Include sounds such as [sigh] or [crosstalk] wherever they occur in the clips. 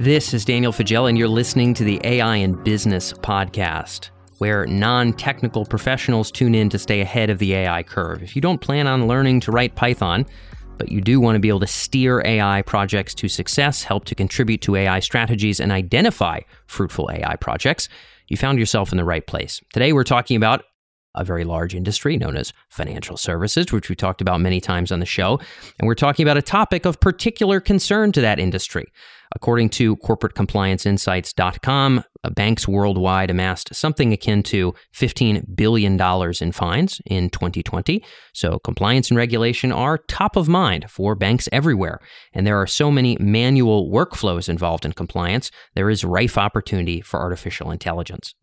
This is Daniel Faggella, and you're listening to the AI in Business podcast, where non technical professionals tune in to stay ahead of the AI curve. If you don't plan on learning to write Python, but you do want to be able to steer AI projects to success, help to contribute to AI strategies, and identify fruitful AI projects, you found yourself in the right place. Today, we're talking about a very large industry known as financial services, which we talked about many times on the show. And we're talking about a topic of particular concern to that industry. According to corporatecomplianceinsights.com, uh, banks worldwide amassed something akin to $15 billion in fines in 2020. So, compliance and regulation are top of mind for banks everywhere. And there are so many manual workflows involved in compliance, there is rife opportunity for artificial intelligence.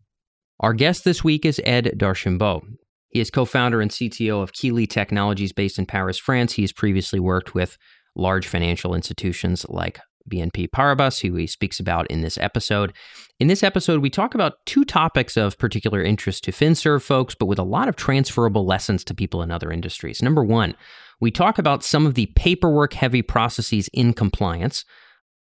Our guest this week is Ed d'Archimbaud. He is co founder and CTO of Kili Technologies based in Paris, France. He has previously worked with large financial institutions like BNP Paribas, who he speaks about in this episode. In this episode, we talk about two topics of particular interest to FinServ folks, but with a lot of transferable lessons to people in other industries. Number one, we talk about some of the paperwork heavy processes in compliance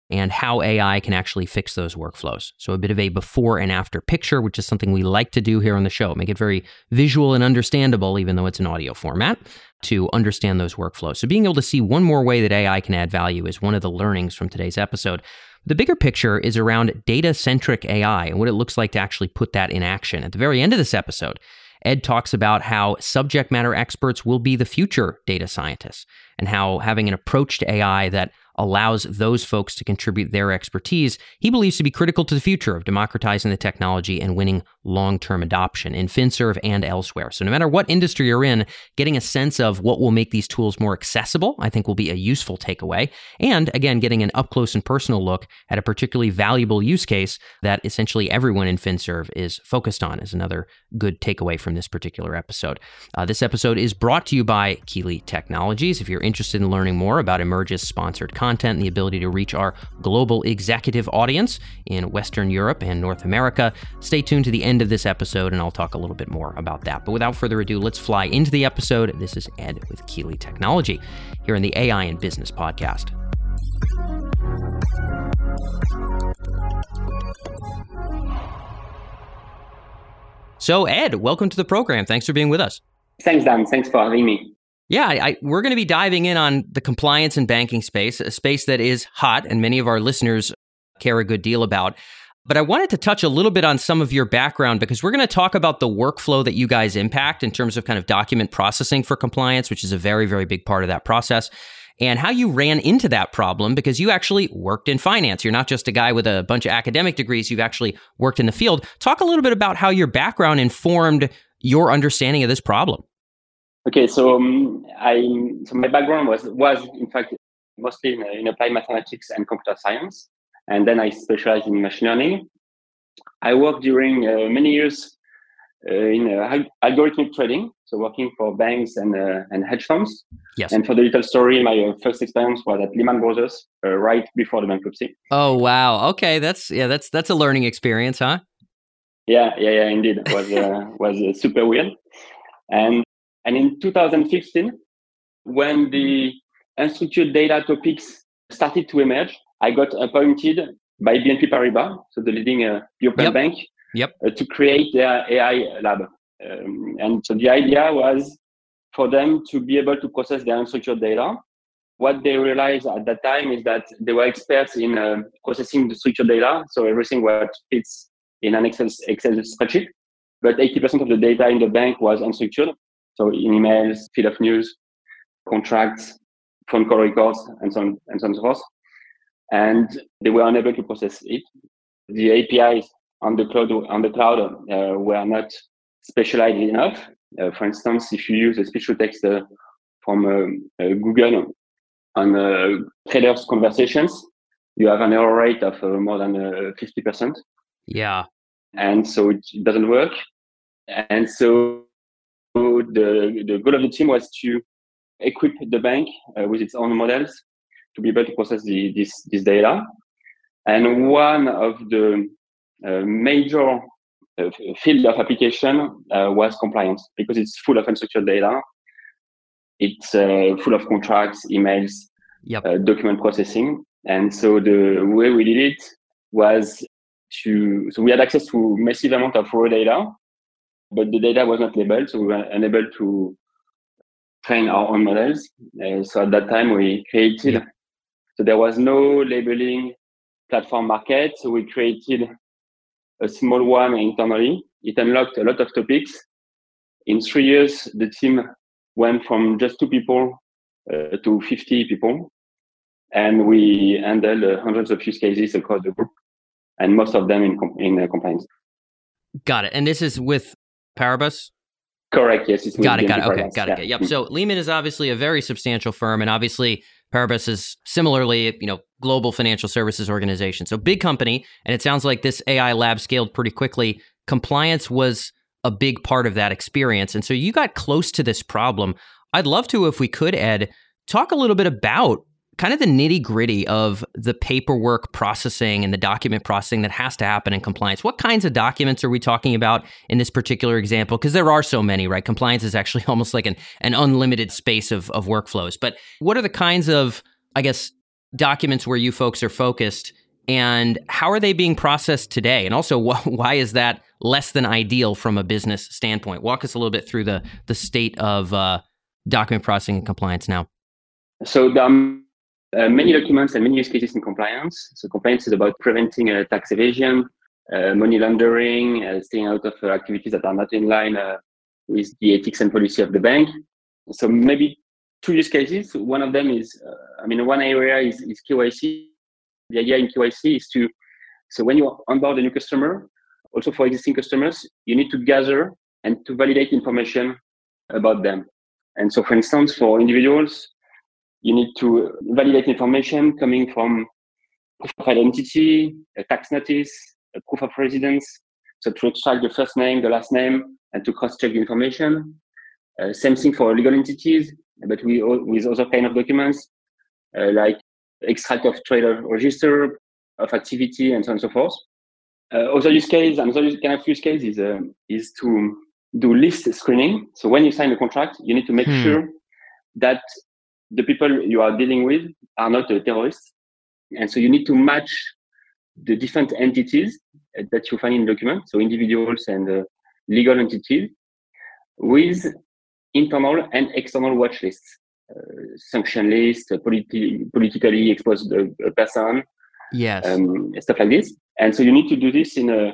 and how AI can actually fix those workflows. So, a bit of a before and after picture, which is something we like to do here on the show, make it very visual and understandable, even though it's an audio format, to understand those workflows. So, being able to see one more way that AI can add value is one of the learnings from today's episode. The bigger picture is around data centric AI and what it looks like to actually put that in action. At the very end of this episode, Ed talks about how subject matter experts will be the future data scientists and how having an approach to AI that allows those folks to contribute their expertise, he believes to be critical to the future of democratizing the technology and winning long term adoption in FinServ and elsewhere. So, no matter what industry you're in, getting a sense of what will make these tools more accessible, I think will be a useful takeaway. And again, getting an up close and personal look at a particularly valuable use case that essentially everyone in FinServ is focused on is another good takeaway from this particular episode. Uh, this episode is brought to you by Kili Technologies. If you're interested in learning more about Emerge's sponsored content, content and the ability to reach our global executive audience in Western Europe and North America. Stay tuned to the end of this episode, and I'll talk a little bit more about that. But without further ado, let's fly into the episode. This is Ed with Kili Technology here in the AI and Business Podcast. So, Ed, welcome to the program. Thanks for being with us. Thanks, Dan. Thanks for having me. Yeah, I, we're going to be diving in on the compliance and banking space, a space that is hot and many of our listeners care a good deal about. But I wanted to touch a little bit on some of your background because we're going to talk about the workflow that you guys impact in terms of kind of document processing for compliance, which is a very, very big part of that process, and how you ran into that problem because you actually worked in finance. You're not just a guy with a bunch of academic degrees, you've actually worked in the field. Talk a little bit about how your background informed your understanding of this problem. Okay, so um, I so my background was was in fact mostly in, in, applied mathematics and computer science, and then I specialized in machine learning. I worked during uh, many years uh, in uh, algorithmic trading, so working for banks and uh, and hedge funds. Yes. And for the little story, my uh, first experience was at Lehman Brothers, uh, right before the bankruptcy. Oh wow! Okay, that's yeah, that's that's a learning experience, huh? Yeah, yeah, yeah. Indeed, it was [laughs] was super weird. And and in 2015, when the unstructured data topics started to emerge, I got appointed by BNP Paribas, so the leading uh, European yep. bank, yep. Uh, to create their AI lab. Um, and so the idea was for them to be able to process their unstructured data. What they realized at that time is that they were experts in uh, processing the structured data, so everything what fits in an Excel, Excel spreadsheet. But 80% of the data in the bank was unstructured. So in emails, feed of news, contracts, phone call records, and so on and so on and so forth. And they were unable to process it. The APIs on the cloud on the cloud uh, were not specialized enough. Uh, for instance, if you use a speech to text uh, from uh, uh, Google on uh, traders' conversations, you have an error rate of more than 50%. Yeah. And so it doesn't work. And so the, the goal of the team was to equip the bank uh, with its own models to be able to process the, this, this data. And one of the uh, major uh, field of application uh, was compliance because it's full of unstructured data. It's uh, full of contracts, emails, yep. Uh, document processing. And so the way we did it was to, so we had access to massive amount of raw data, but the data was not labeled. So we were unable to train our own models. Uh, so at that time we created, so there was no labeling platform market. So we created a small one internally. It unlocked a lot of topics. In three years, the team went from just two people uh, to 50 people. And we handled uh, hundreds of use cases across the group, and most of them in, in uh, compliance. Got it. And this is with Paribas? Correct. Yes. it's got it. Got it. Okay. Got yeah. it. Yep. So Lehman is obviously a very substantial firm, and obviously Paribas is similarly, you know, global financial services organization. So big company, and it sounds like this AI lab scaled pretty quickly. Compliance was a big part of that experience, and so you got close to this problem. I'd love to, if we could, Ed, talk a little bit about kind of the nitty gritty of the paperwork processing and the document processing that has to happen in compliance. What kinds of documents are we talking about in this particular example? Because there are so many, right? Compliance is actually [laughs] almost like an, an unlimited space of, of workflows. But what are the kinds of, I guess, documents where you folks are focused and how are they being processed today? And also, wh- [laughs] why is that less than ideal from a business standpoint? Walk us a little bit through the, the state of uh, document processing and compliance now. So, um, uh, many documents and many use cases in compliance. So compliance is about preventing uh, tax evasion, uh, money laundering, uh, staying out of uh, activities that are not in line with the ethics and policy of the bank. So maybe two use cases. One of them is, I mean, one area is, is KYC. The idea in KYC is to, so when you onboard a new customer, also for existing customers, you need to gather and to validate information about them. And so, for instance, for individuals, you need to validate information coming from proof of identity, a tax notice, a proof of residence. So to extract the first name, the last name, and to cross-check the information. Uh, same thing for legal entities, but we with other kind of documents uh, like extract of trader register, of activity, and so on and so forth. Uh, other use case, another kind of use case is uh, is to do list screening. So when you sign a contract, you need to make hmm. sure that the people you are dealing with are not terrorists. And so you need to match the different entities that you find in documents, so individuals and uh, legal entities, with internal and external watch lists, uh, sanction list, uh, politi- politically exposed uh, person, yes, um, stuff like this. And so you need to do this in a,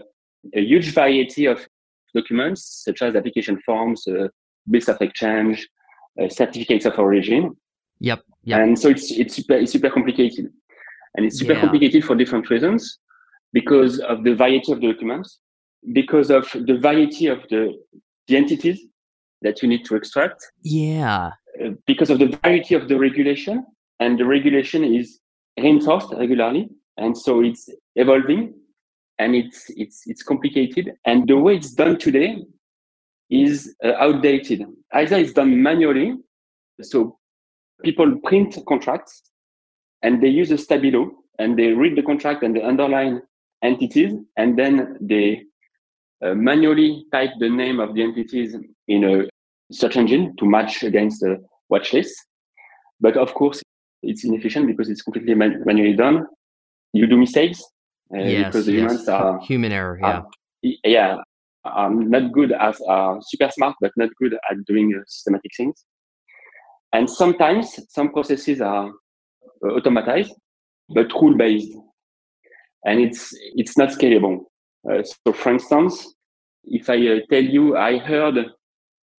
a huge variety of documents, such as application forms, uh, bills of exchange, uh, certificates of origin, Yep. Yep. And so it's it's super it's super complicated, and it's super yeah. complicated for different reasons, because of the variety of the documents, because of the variety of the the entities that you need to extract. Yeah. Uh, because of the variety of the regulation, and the regulation is reinforced regularly, and so it's evolving, and it's it's it's complicated, and the way it's done today is uh, outdated. Either it's done manually, so people print contracts and they use a stabilo and they read the contract and they underline entities and then they uh, manually type the name of the entities in a search engine to match against the watch list. But of course, it's inefficient because it's completely man- manually done. You do mistakes uh, yes, because the yes. humans are human error. Yeah, are, yeah, are not good as are super smart, but not good at doing uh, systematic things. And sometimes some processes are uh, automatized, but rule based. And it's, it's not scalable. Uh, so for instance, if I uh, tell you I heard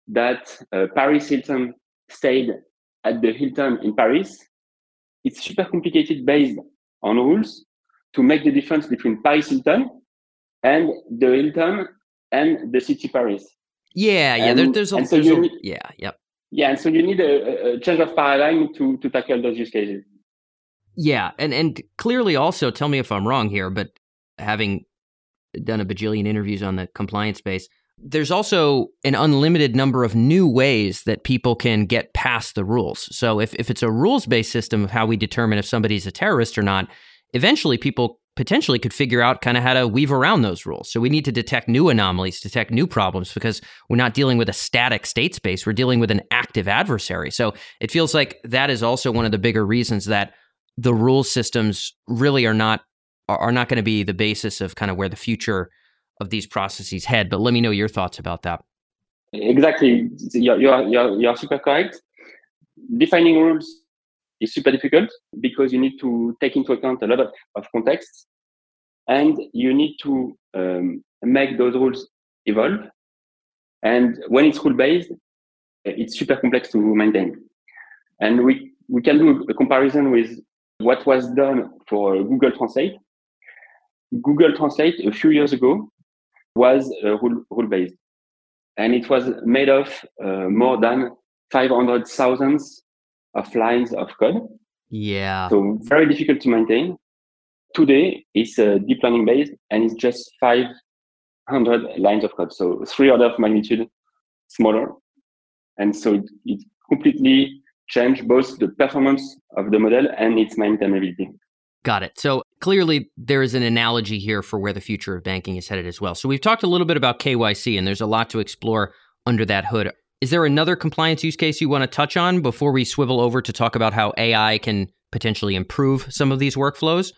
that uh, Paris Hilton stayed at the Hilton in Paris, it's super complicated based on rules to make the difference between Paris Hilton and the Hilton and the city Paris. Yeah, yeah. And, there, there's a, so there's a yeah, yep. Yeah, and so you need a, a change of paradigm to to tackle those use cases. Yeah, and and clearly also tell me if I'm wrong here, but having done a bajillion interviews on the compliance space, there's also an unlimited number of new ways that people can get past the rules. So if, if it's a rules based system of how we determine if somebody's a terrorist or not, eventually people potentially could figure out kind of how to weave around those rules. So we need to detect new anomalies, detect new problems because we're not dealing with a static state space, we're dealing with an active adversary. So it feels like that is also one of the bigger reasons that the rule systems really are not are not going to be the basis of kind of where the future of these processes head. But let me know your thoughts about that. Exactly, you're you're you're, super correct. Defining rules is super difficult because you need to take into account a lot of, of context and you need to um, make those rules evolve. And when it's rule based, it's super complex to maintain. And we, we can do a comparison with what was done for Google Translate. Google Translate a few years ago was uh, rule, rule based and it was made of uh, more than 500,000 of lines of code. Yeah. So very difficult to maintain. Today it's uh, deep learning based and it's just 500 lines of code. So three order of magnitude smaller. And so it, it completely changed both the performance of the model and its maintainability. Got it. So clearly there is an analogy here for where the future of banking is headed as well. So we've talked a little bit about KYC and there's a lot to explore under that hood. Is there another compliance use case you want to touch on before we swivel over to talk about how AI can potentially improve some of these workflows?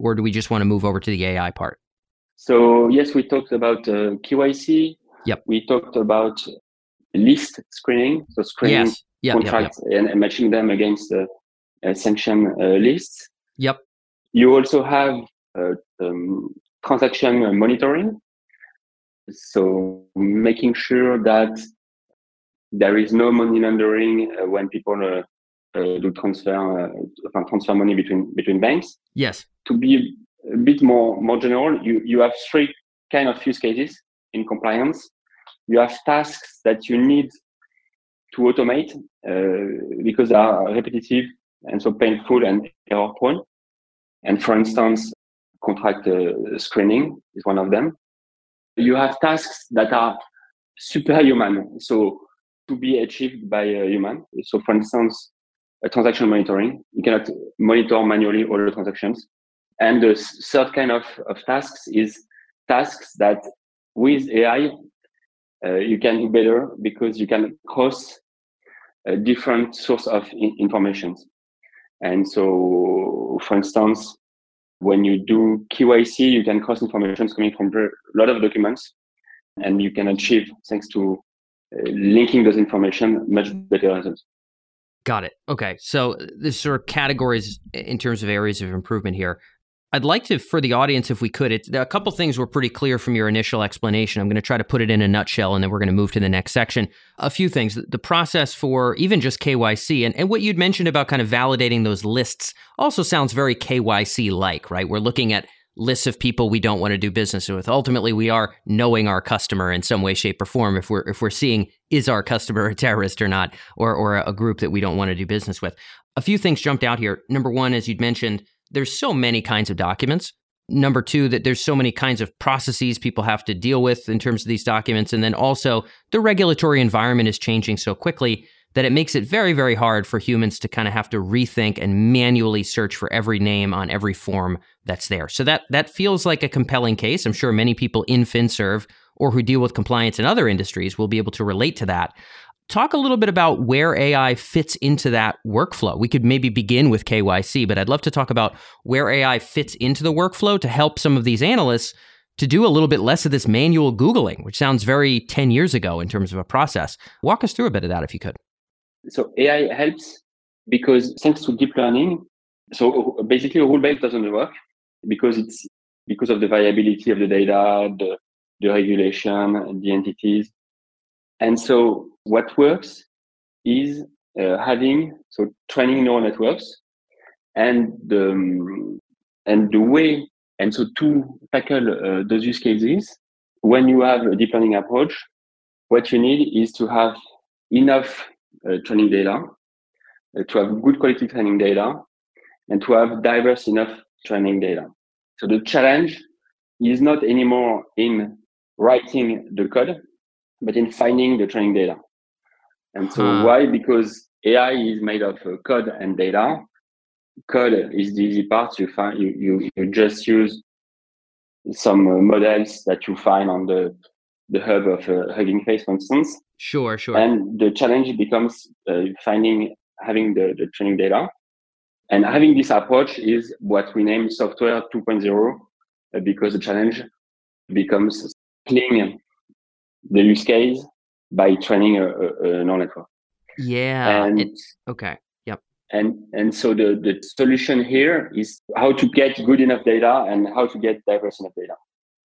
Or do we just want to move over to the AI part? So, yes, we talked about uh, KYC. Yep. We talked about list screening, so screening yes. yep, contracts yep, yep. And, matching them against uh, uh, sanction lists. Yep. You also have uh, um, transaction monitoring. So making sure that there is no money laundering uh, when people uh, uh do transfer uh, transfer money between between banks. Yes. To be a bit more more general, you you have three kind of use cases in compliance. You have tasks that you need to automate uh, because they are repetitive and so painful and error prone. And for instance, contract uh, screening is one of them. You have tasks that are superhuman, so to be achieved by a human. So for instance, transaction monitoring, you cannot monitor manually all the transactions. And the third kind of, of tasks is tasks that with AI, uh, you can do better because you can cross different source of information. And so, for instance, when you do KYC, you can cross information coming from a lot of documents, and you can achieve, thanks to linking those information, much better results. Got it. Okay. So there's sort of categories in terms of areas of improvement here. I'd like to, for the audience, if we could, it, a couple things were pretty clear from your initial explanation. I'm going to try to put it in a nutshell, and then we're going to move to the next section. A few things. The process for even just KYC and, and what you'd mentioned about kind of validating those lists also sounds very KYC like, right? We're looking at lists of people we don't want to do business with. Ultimately, we are knowing our customer in some way, shape, or form. If we're if we're seeing is our customer a terrorist or not, or or a group that we don't want to do business with. A few things jumped out here. Number one, as you'd mentioned there's so many kinds of documents. Number two, that there's so many kinds of processes people have to deal with in terms of these documents. And then also, the regulatory environment is changing so quickly that it makes it very, very hard for humans to kind of have to rethink and manually search for every name on every form that's there. So that that feels like a compelling case. I'm sure many people in FinServ or who deal with compliance in other industries will be able to relate to that. Talk a little bit about where AI fits into that workflow. We could maybe begin with KYC, but I'd love to talk about where AI fits into the workflow to help some of these analysts to do a little bit less of this manual Googling, which sounds very 10 years ago in terms of a process. Walk us through a bit of that if you could. So AI helps because thanks to deep learning, so basically rule based doesn't work because it's because of the variability of the data, the, the regulation, the entities. And so what works is uh, having so training neural networks and the um, and the way and so to tackle uh, those use cases when you have a deep learning approach what you need is to have enough uh, training data uh, to have good quality training data and to have diverse enough training data so the challenge is not anymore in writing the code but in finding the training data and so huh. why? Because AI is made of uh, code and data. Code is the easy part. You find you you, you just use some uh, models that you find on the the hub of uh, Hugging Face, for instance. Sure, sure. And the challenge becomes uh, finding having the, the training data. And having this approach is what we name software 2.0 uh, because the challenge becomes scaling the use case by training a, a, a neural network. Yeah. And it's okay. Yep. And and so the, the solution here is how to get good enough data and how to get diverse enough data.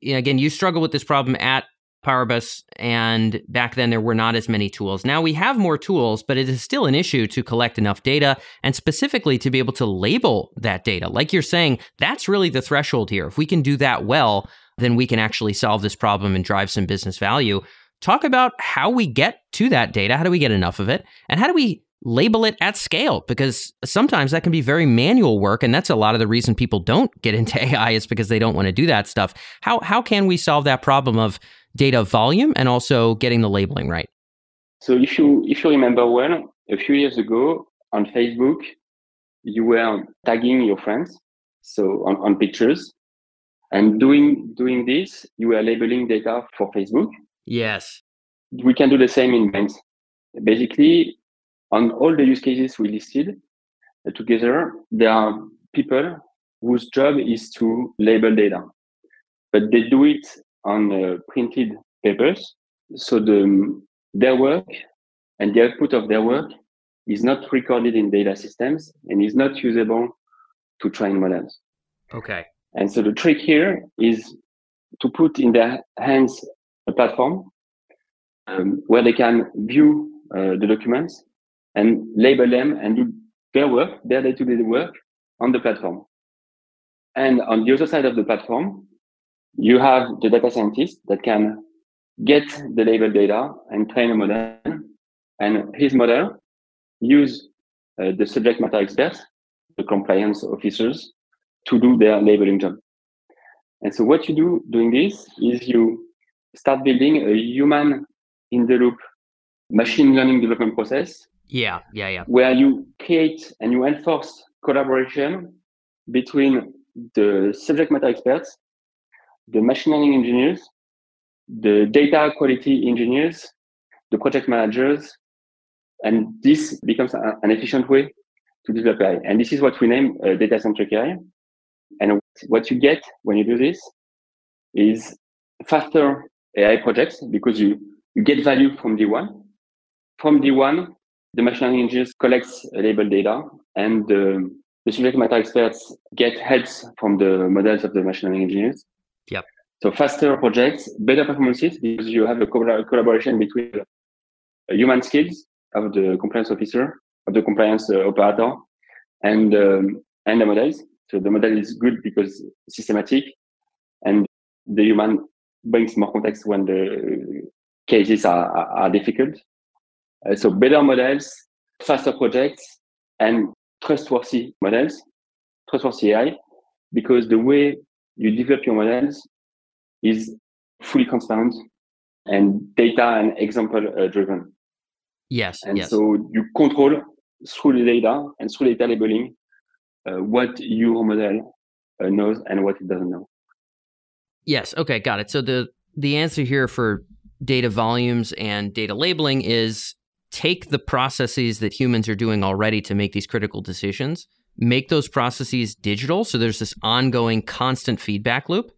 Yeah, again, you struggle with this problem at Paribas, and back then there were not as many tools. Now we have more tools, but it is still an issue to collect enough data and specifically to be able to label that data. Like you're saying, that's really the threshold here. If we can do that well, then we can actually solve this problem and drive some business value. Talk about how we get to that data. How do we get enough of it? And how do we label it at scale? Because sometimes that can be very manual work. And that's a lot of the reason people don't get into [laughs] AI is because they don't want to do that stuff. How, how can we solve that problem of data volume and also getting the labeling right? So if you if you remember well, a few years ago on Facebook, you were tagging your friends, so on, on pictures, and doing doing this, you were labeling data for Facebook. Yes. We can do the same in banks. Basically, on all the use cases we listed uh, together, there are people whose job is to label data, but they do it on uh, printed papers. So the their work and the output of their work is not recorded in data systems and is not usable to train models. Okay. And so the trick here is to put in their hands a platform um, where they can view uh, the documents and label them and do their work, their day-to-day work on the platform. And on the other side of the platform, you have the data scientist that can get the label data and train a model, and his model use uh, the subject matter experts, the compliance officers, to do their labeling job. And so what you do doing this is you start building a human in the loop machine learning development process. Yeah, yeah, yeah. Where you create and you enforce collaboration between the subject matter experts, the machine learning engineers, the data quality engineers, the project managers, and this becomes a, an efficient way to develop AI. And this is what we name uh, data centric AI. And what you get when you do this is faster AI projects because you, you get value from D1. From D1, the machine learning engineers collects label data and the, the subject matter experts get helps from the models of the machine learning engineers. Yep. So faster projects, better performances because you have a collaboration between human skills of the compliance officer, of the compliance uh, operator, and um, and the models. So the model is good because systematic, and the human brings more context when the cases are, are, are difficult. Uh, so better models, faster projects, and trustworthy models, trustworthy AI, because the way you develop your models is fully transparent and data and example uh, driven. Yes. And yes. so you control through the data and through data labeling uh, what your model uh, knows and what it doesn't know. Yes. Okay. Got it. So the the answer here for data volumes and data labeling is take the processes that humans are doing already to make these critical decisions, make those processes digital. So there's this ongoing, constant feedback loop,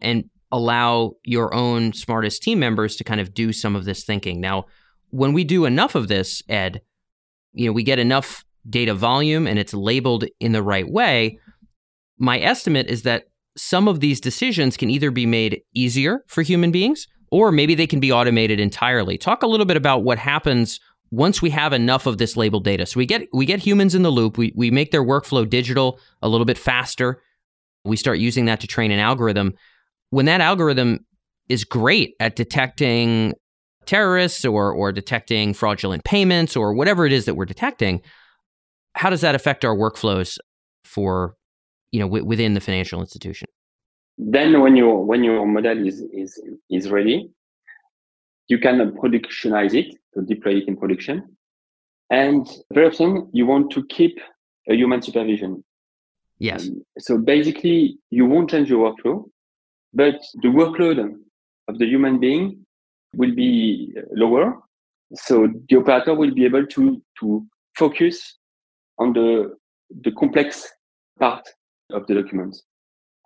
and allow your own smartest team members to kind of do some of this thinking. Now, when we do enough of this, Ed, you know, we get enough data volume and it's labeled in the right way, my estimate is that some of these decisions can either be made easier for human beings or maybe they can be automated entirely. Talk a little bit about what happens once we have enough of this labeled data. So we get we get humans in the loop, we we make their workflow digital a little bit faster. We start using that to train an algorithm. When that algorithm is great at detecting terrorists or or detecting fraudulent payments or whatever it is that we're detecting, how does that affect our workflows for you know w- within the financial institution? Then when your when your model is is is ready, you can productionize it to deploy it in production. And very often you want to keep a human supervision. Yes. Um, so basically you won't change your workflow, but the workload of the human being will be lower. So the operator will be able to, to focus on the the complex part of the document.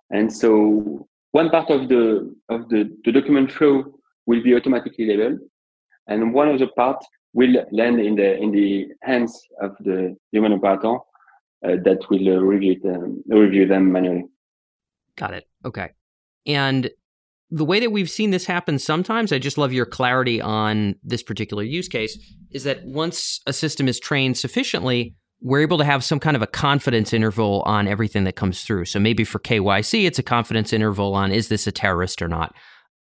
And so one part of the of the, the document flow will be automatically labeled, and one of the part will land in the in the hands of the human operator uh, that will uh, review them review them manually. Got it. Okay. And the way that we've seen this happen sometimes, I just love your clarity on this particular use case, is that once a system is trained sufficiently, we're able to have some kind of a confidence interval on everything that comes through. So maybe for KYC, it's a confidence interval on is this a terrorist or not.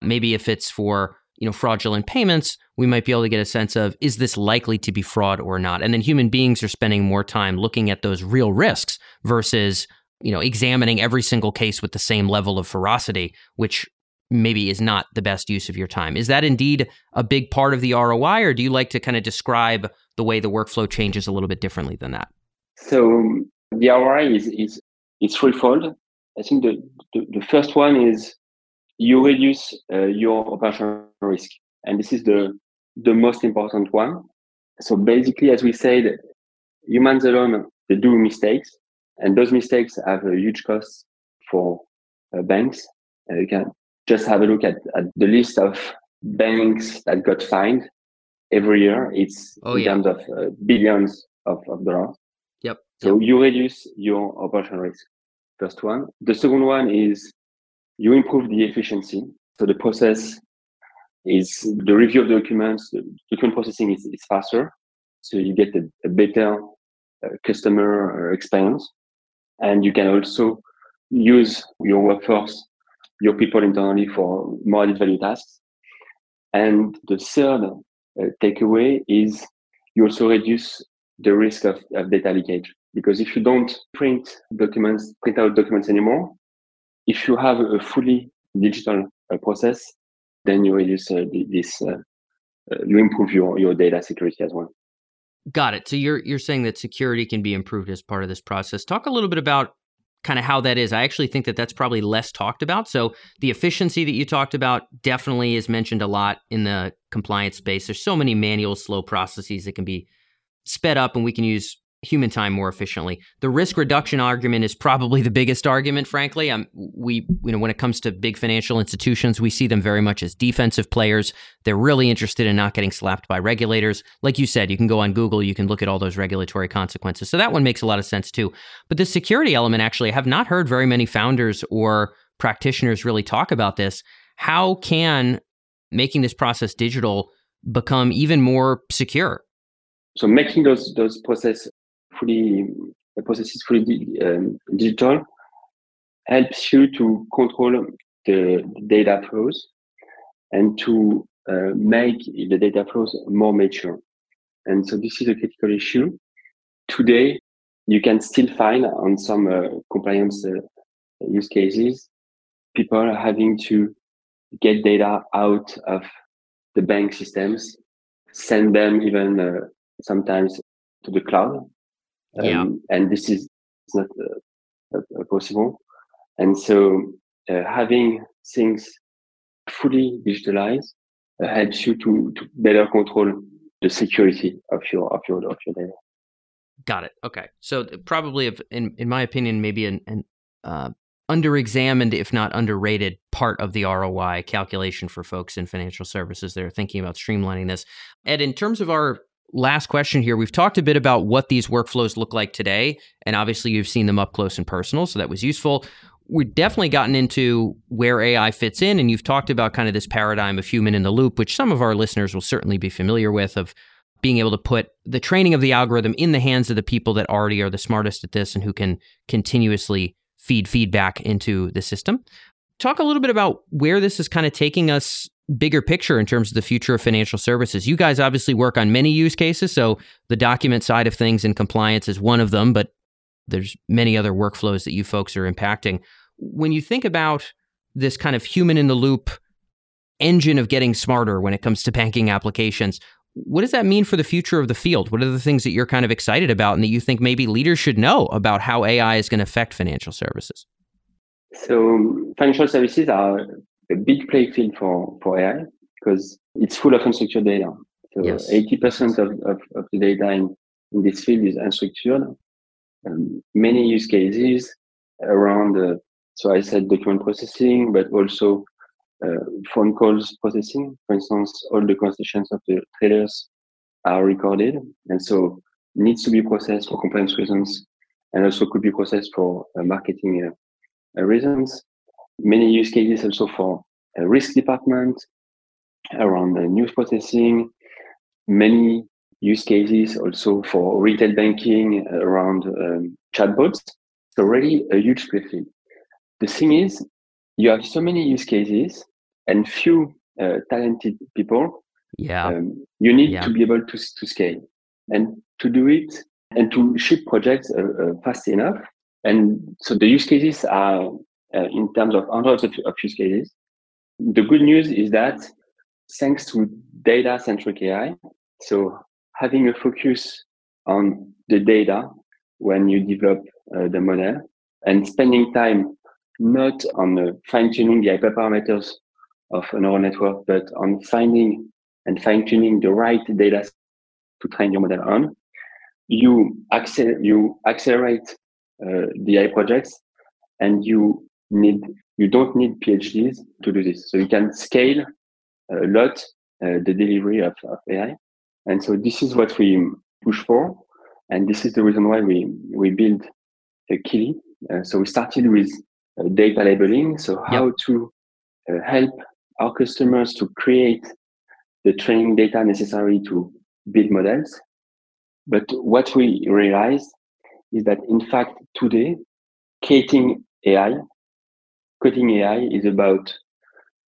Maybe if it's for you know fraudulent payments, we might be able to get a sense of is this likely to be fraud or not. And then human beings are spending more time looking at those real risks versus you know examining every single case with the same level of ferocity, which maybe is not the best use of your time. Is that indeed a big part of the ROI, or do you like to kind of describe the way the workflow changes a little bit differently than that? So the ROI is is is threefold. I think the, the, the first one is you reduce uh, your operational risk, and this is the the most important one. So basically, as we said, humans alone they do mistakes, and those mistakes have a huge cost for uh, banks. Uh, you can just have a look at, at the list of banks that got fined every year. It's oh, in yeah. terms of uh, billions of, of dollars. Yep. So yep. you reduce your operational risk. First one. The second one is you improve the efficiency. So the process is the review of the documents, the document processing is, is faster. So you get a, a better uh, customer uh, experience. And you can also use your workforce, your people internally for more added value tasks. And the third uh, takeaway is you also reduce the risk of, of data leakage because if you don't print documents, print out documents anymore, if you have a fully digital uh, process, then you reduce uh, this, uh, you improve your, your data security as well. Got it. So you're you're saying that security can be improved as part of this process. Talk a little bit about kind of how that is. I actually think that that's probably less talked about. So the efficiency that you talked about definitely is mentioned a lot in the compliance space. There's so many manual, slow processes that can be sped up, and we can use human time more efficiently. The risk reduction argument is probably the biggest argument, frankly. Um, we, you know, when it comes to big financial institutions, we see them very much as defensive players. They're really interested in not getting slapped by regulators. Like you said, you can go on Google, you can look at all those regulatory consequences. So that one makes a lot of sense too. But the security element, actually, I have not heard very many founders or practitioners really talk about this. How can making this process digital become even more secure? So making those those process fully the process is fully um, digital helps you to control the, data flows and to uh, make the data flows more mature. And so this is a critical issue. Today, you can still find on some uh, compliance uh, use cases, people having to get data out of the bank systems, send them even uh, sometimes to the cloud um, yeah. And this is not uh, uh, possible. And so uh, having things fully digitalized uh, helps you to, to better control the security of your of your of your data. Got it. Okay. So probably, in in my opinion, maybe an, an uh, under-examined, if not underrated, part of the ROI calculation for folks in financial services that are thinking about streamlining this. Ed, in terms of our last question here. We've talked a bit about what these workflows look like today, and obviously you've seen them up close and personal, so that was useful. We've definitely gotten into where AI fits in, and you've talked about kind of this paradigm of human in the loop, which some of our listeners will certainly be familiar with, of being able to put the training of the algorithm in the hands of the people that already are the smartest at this and who can continuously feed feedback into the system. Talk a little bit about where this is kind of taking us bigger picture in terms of the future of financial services. You guys obviously work on many use cases, so the document side of things and compliance is one of them, but there's many other workflows that you folks are impacting. When you think about this kind of human in the loop engine of getting smarter when it comes to banking applications, what does that mean for the future of the field? What are the things that you're kind of excited about and that you think maybe leaders should know about how AI is going to affect financial services? So, financial services are a big play field for, for AI because it's full of unstructured data. So yes. 80% of, of, of the data in, in this field is unstructured. um, many use cases around, uh, so I said document processing, but also uh, phone calls processing. For instance, all the conversations of the traders are recorded, and so needs to be processed for compliance reasons, and also could be processed for uh, marketing uh, reasons. Many use cases also for risk department around news processing. Many use cases also for retail banking around um, chatbots. So really a huge field. The thing is, you have so many use cases and few uh, talented people, yeah, um, you need yeah. to be able to to scale and to do it and to ship projects uh, uh, fast enough. And so the use cases are uh, in terms of hundreds of, of use cases. The good news is that thanks to data centric AI, so having a focus on the data when you develop uh, the model and spending time not on uh, fine tuning the hyperparameters of a neural network, but on finding and fine tuning the right data to train your model on, you, accel- you accelerate uh, the AI projects and you need you don't need PhDs to do this. So you can scale a lot uh, the delivery of, of AI. And so this is what we push for. And this is the reason why we, we build a Kili. Uh, so we started with uh, data labeling. So how yep. to uh, help our customers to create the training data necessary to build models. But what we realized is that in fact today, creating AI, coding AI is about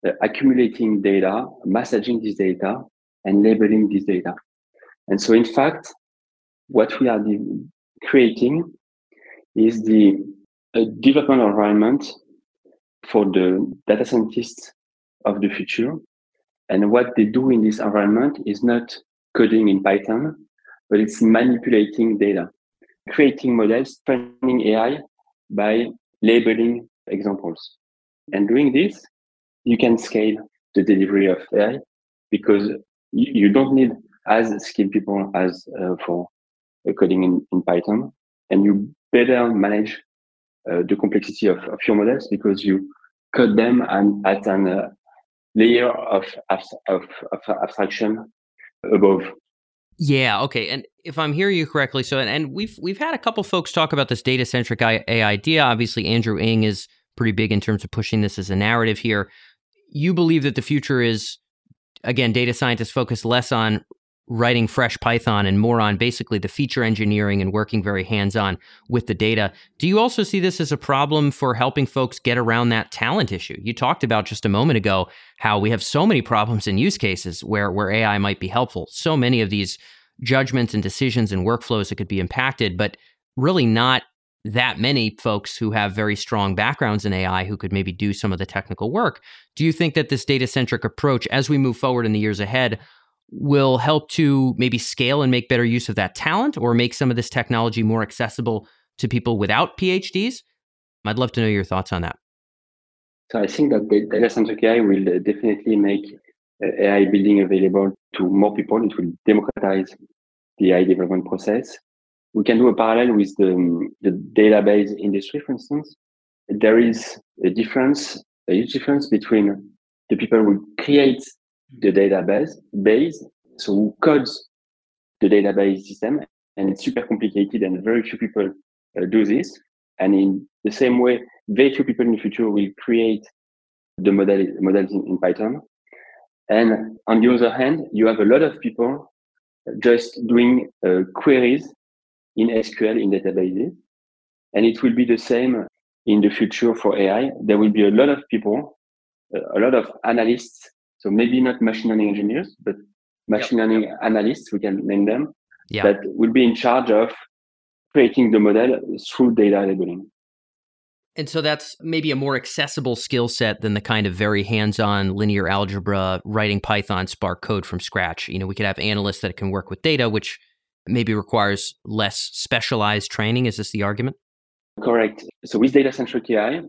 uh, accumulating data, massaging this data, and labeling this data. And so in fact, what we are creating is the development environment for the data scientists of the future. And what they do in this environment is not coding in Python, but it's manipulating data, creating models, training AI by labeling examples. And doing this, you can scale the delivery of AI because you, don't need as skilled people as uh, for coding in, in Python. And you better manage uh, the complexity of, of, your models because you code them and at an uh, layer of, of, of, abstraction above. Yeah. Okay. And if I'm hearing you correctly, so and, and we've we've had a couple folks talk about this data centric AI idea. Obviously, Andrew Ng is pretty big in terms of pushing this as a narrative here. You believe that the future is again data scientists focus less on writing fresh Python and more on basically the feature engineering and working very hands on with the data. Do you also see this as a problem for helping folks get around that talent issue? You talked about just a moment ago how we have so many problems in use cases where, where AI might be helpful. So many of these judgments and decisions and workflows that could be impacted, but really not that many folks who have very strong backgrounds in AI who could maybe do some of the technical work. Do you think that this data centric approach, as we move forward in the years ahead, will help to maybe scale and make better use of that talent or make some of this technology more accessible to people without PhDs? I'd love to know your thoughts on that. So I think that data centric AI will uh, definitely make uh, AI building available to more people. It will democratize the AI development process. We can do a parallel with the, the database industry, for instance. There is a difference, a huge difference between the people who create the database base. So who codes the database system, and it's super complicated, and very few people uh, do this. And in the same way, very few people in the future will create the model models in, in Python. And on the other hand, you have a lot of people just doing uh, queries in SQL in databases. And it will be the same in the future for AI. There will be a lot of people, uh, a lot of analysts so maybe not machine learning engineers, but machine yep. learning analysts, we can name them, yep. that will be in charge of creating the model through data labeling. And so that's maybe a more accessible skill set than the kind of very hands-on linear algebra, writing Python Spark code from scratch. You know, we could have analysts that can work with data, which maybe requires less specialized training. Is this the argument? Correct. So with data-centric AI,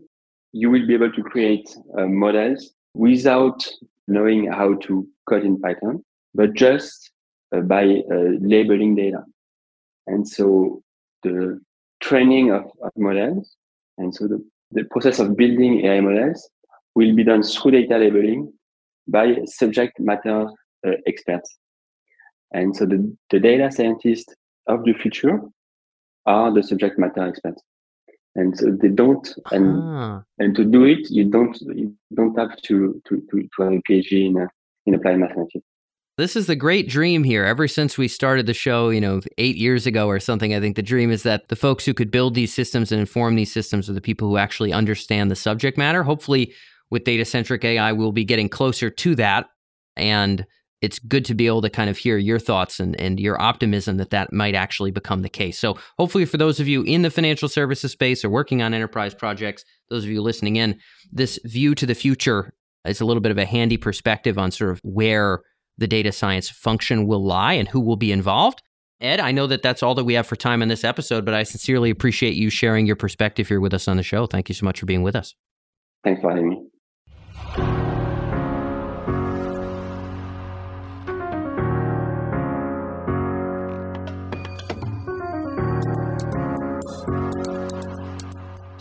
you will be able to create uh, models without knowing how to code in Python, but just uh, by uh, labeling data. And so the training of, of models. And so the, the process of building AI models will be done through data labeling by subject matter uh, experts. And so the, the data scientists of the future are the subject matter experts. And so they don't, and, ah. and to do it, you don't, you don't have to, to, to, to have a PhD in, uh, in applied mathematics. This is the great dream here. Ever since we started the show, you know, eight years ago or something, I think the dream is that the folks who could build these systems and inform these systems are the people who actually understand the subject matter. Hopefully, with data centric AI, we'll be getting closer to that. And it's good to be able to kind of hear your thoughts and, and your optimism that that might actually become the case. So, hopefully, for those of you in the financial services space or working on enterprise projects, those of you listening in, this view to the future is a little bit of a handy perspective on sort of where the data science function will lie and who will be involved. Ed, I know that that's all that we have for time in this episode, but I sincerely appreciate you sharing your perspective here with us on the show. Thank you so much for being with us. Thanks for having me.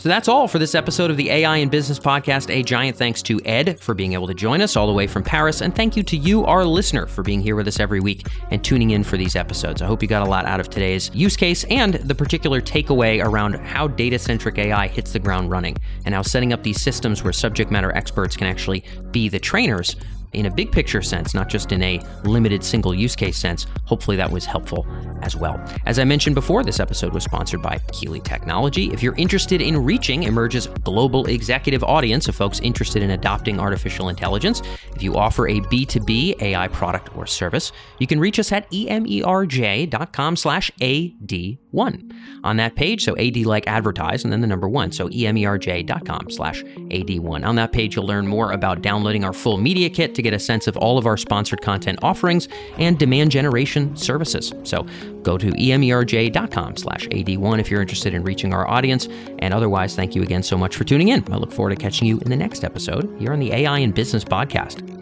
So that's all for this episode of the AI in Business podcast. A giant thanks to Ed for being able to join us all the way from Paris. And thank you to you, our listener, for being here with us every week and tuning in for these episodes. I hope you got a lot out of today's use case and the particular takeaway around how data centric AI hits the ground running and how setting up these systems where subject matter experts can actually be the trainers in a big picture sense, not just in a limited single use case sense. Hopefully that was helpful as well. As I mentioned before, this episode was sponsored by Kili Technology. If you're interested in reaching Emerj's global executive audience of folks interested in adopting artificial intelligence, if you offer a B2B AI product or service, you can reach us at emerj.com slash AD1. On that page, so AD like advertise and then the number one, so emerj.com slash AD1. On that page, you'll learn more about downloading our full media kit get a sense of all of our sponsored content offerings and demand generation services. So go to emerj.com slash AD1 if you're interested in reaching our audience. And otherwise, thank you again so much for tuning in. I look forward to catching you in the next episode here on the AI and Business podcast.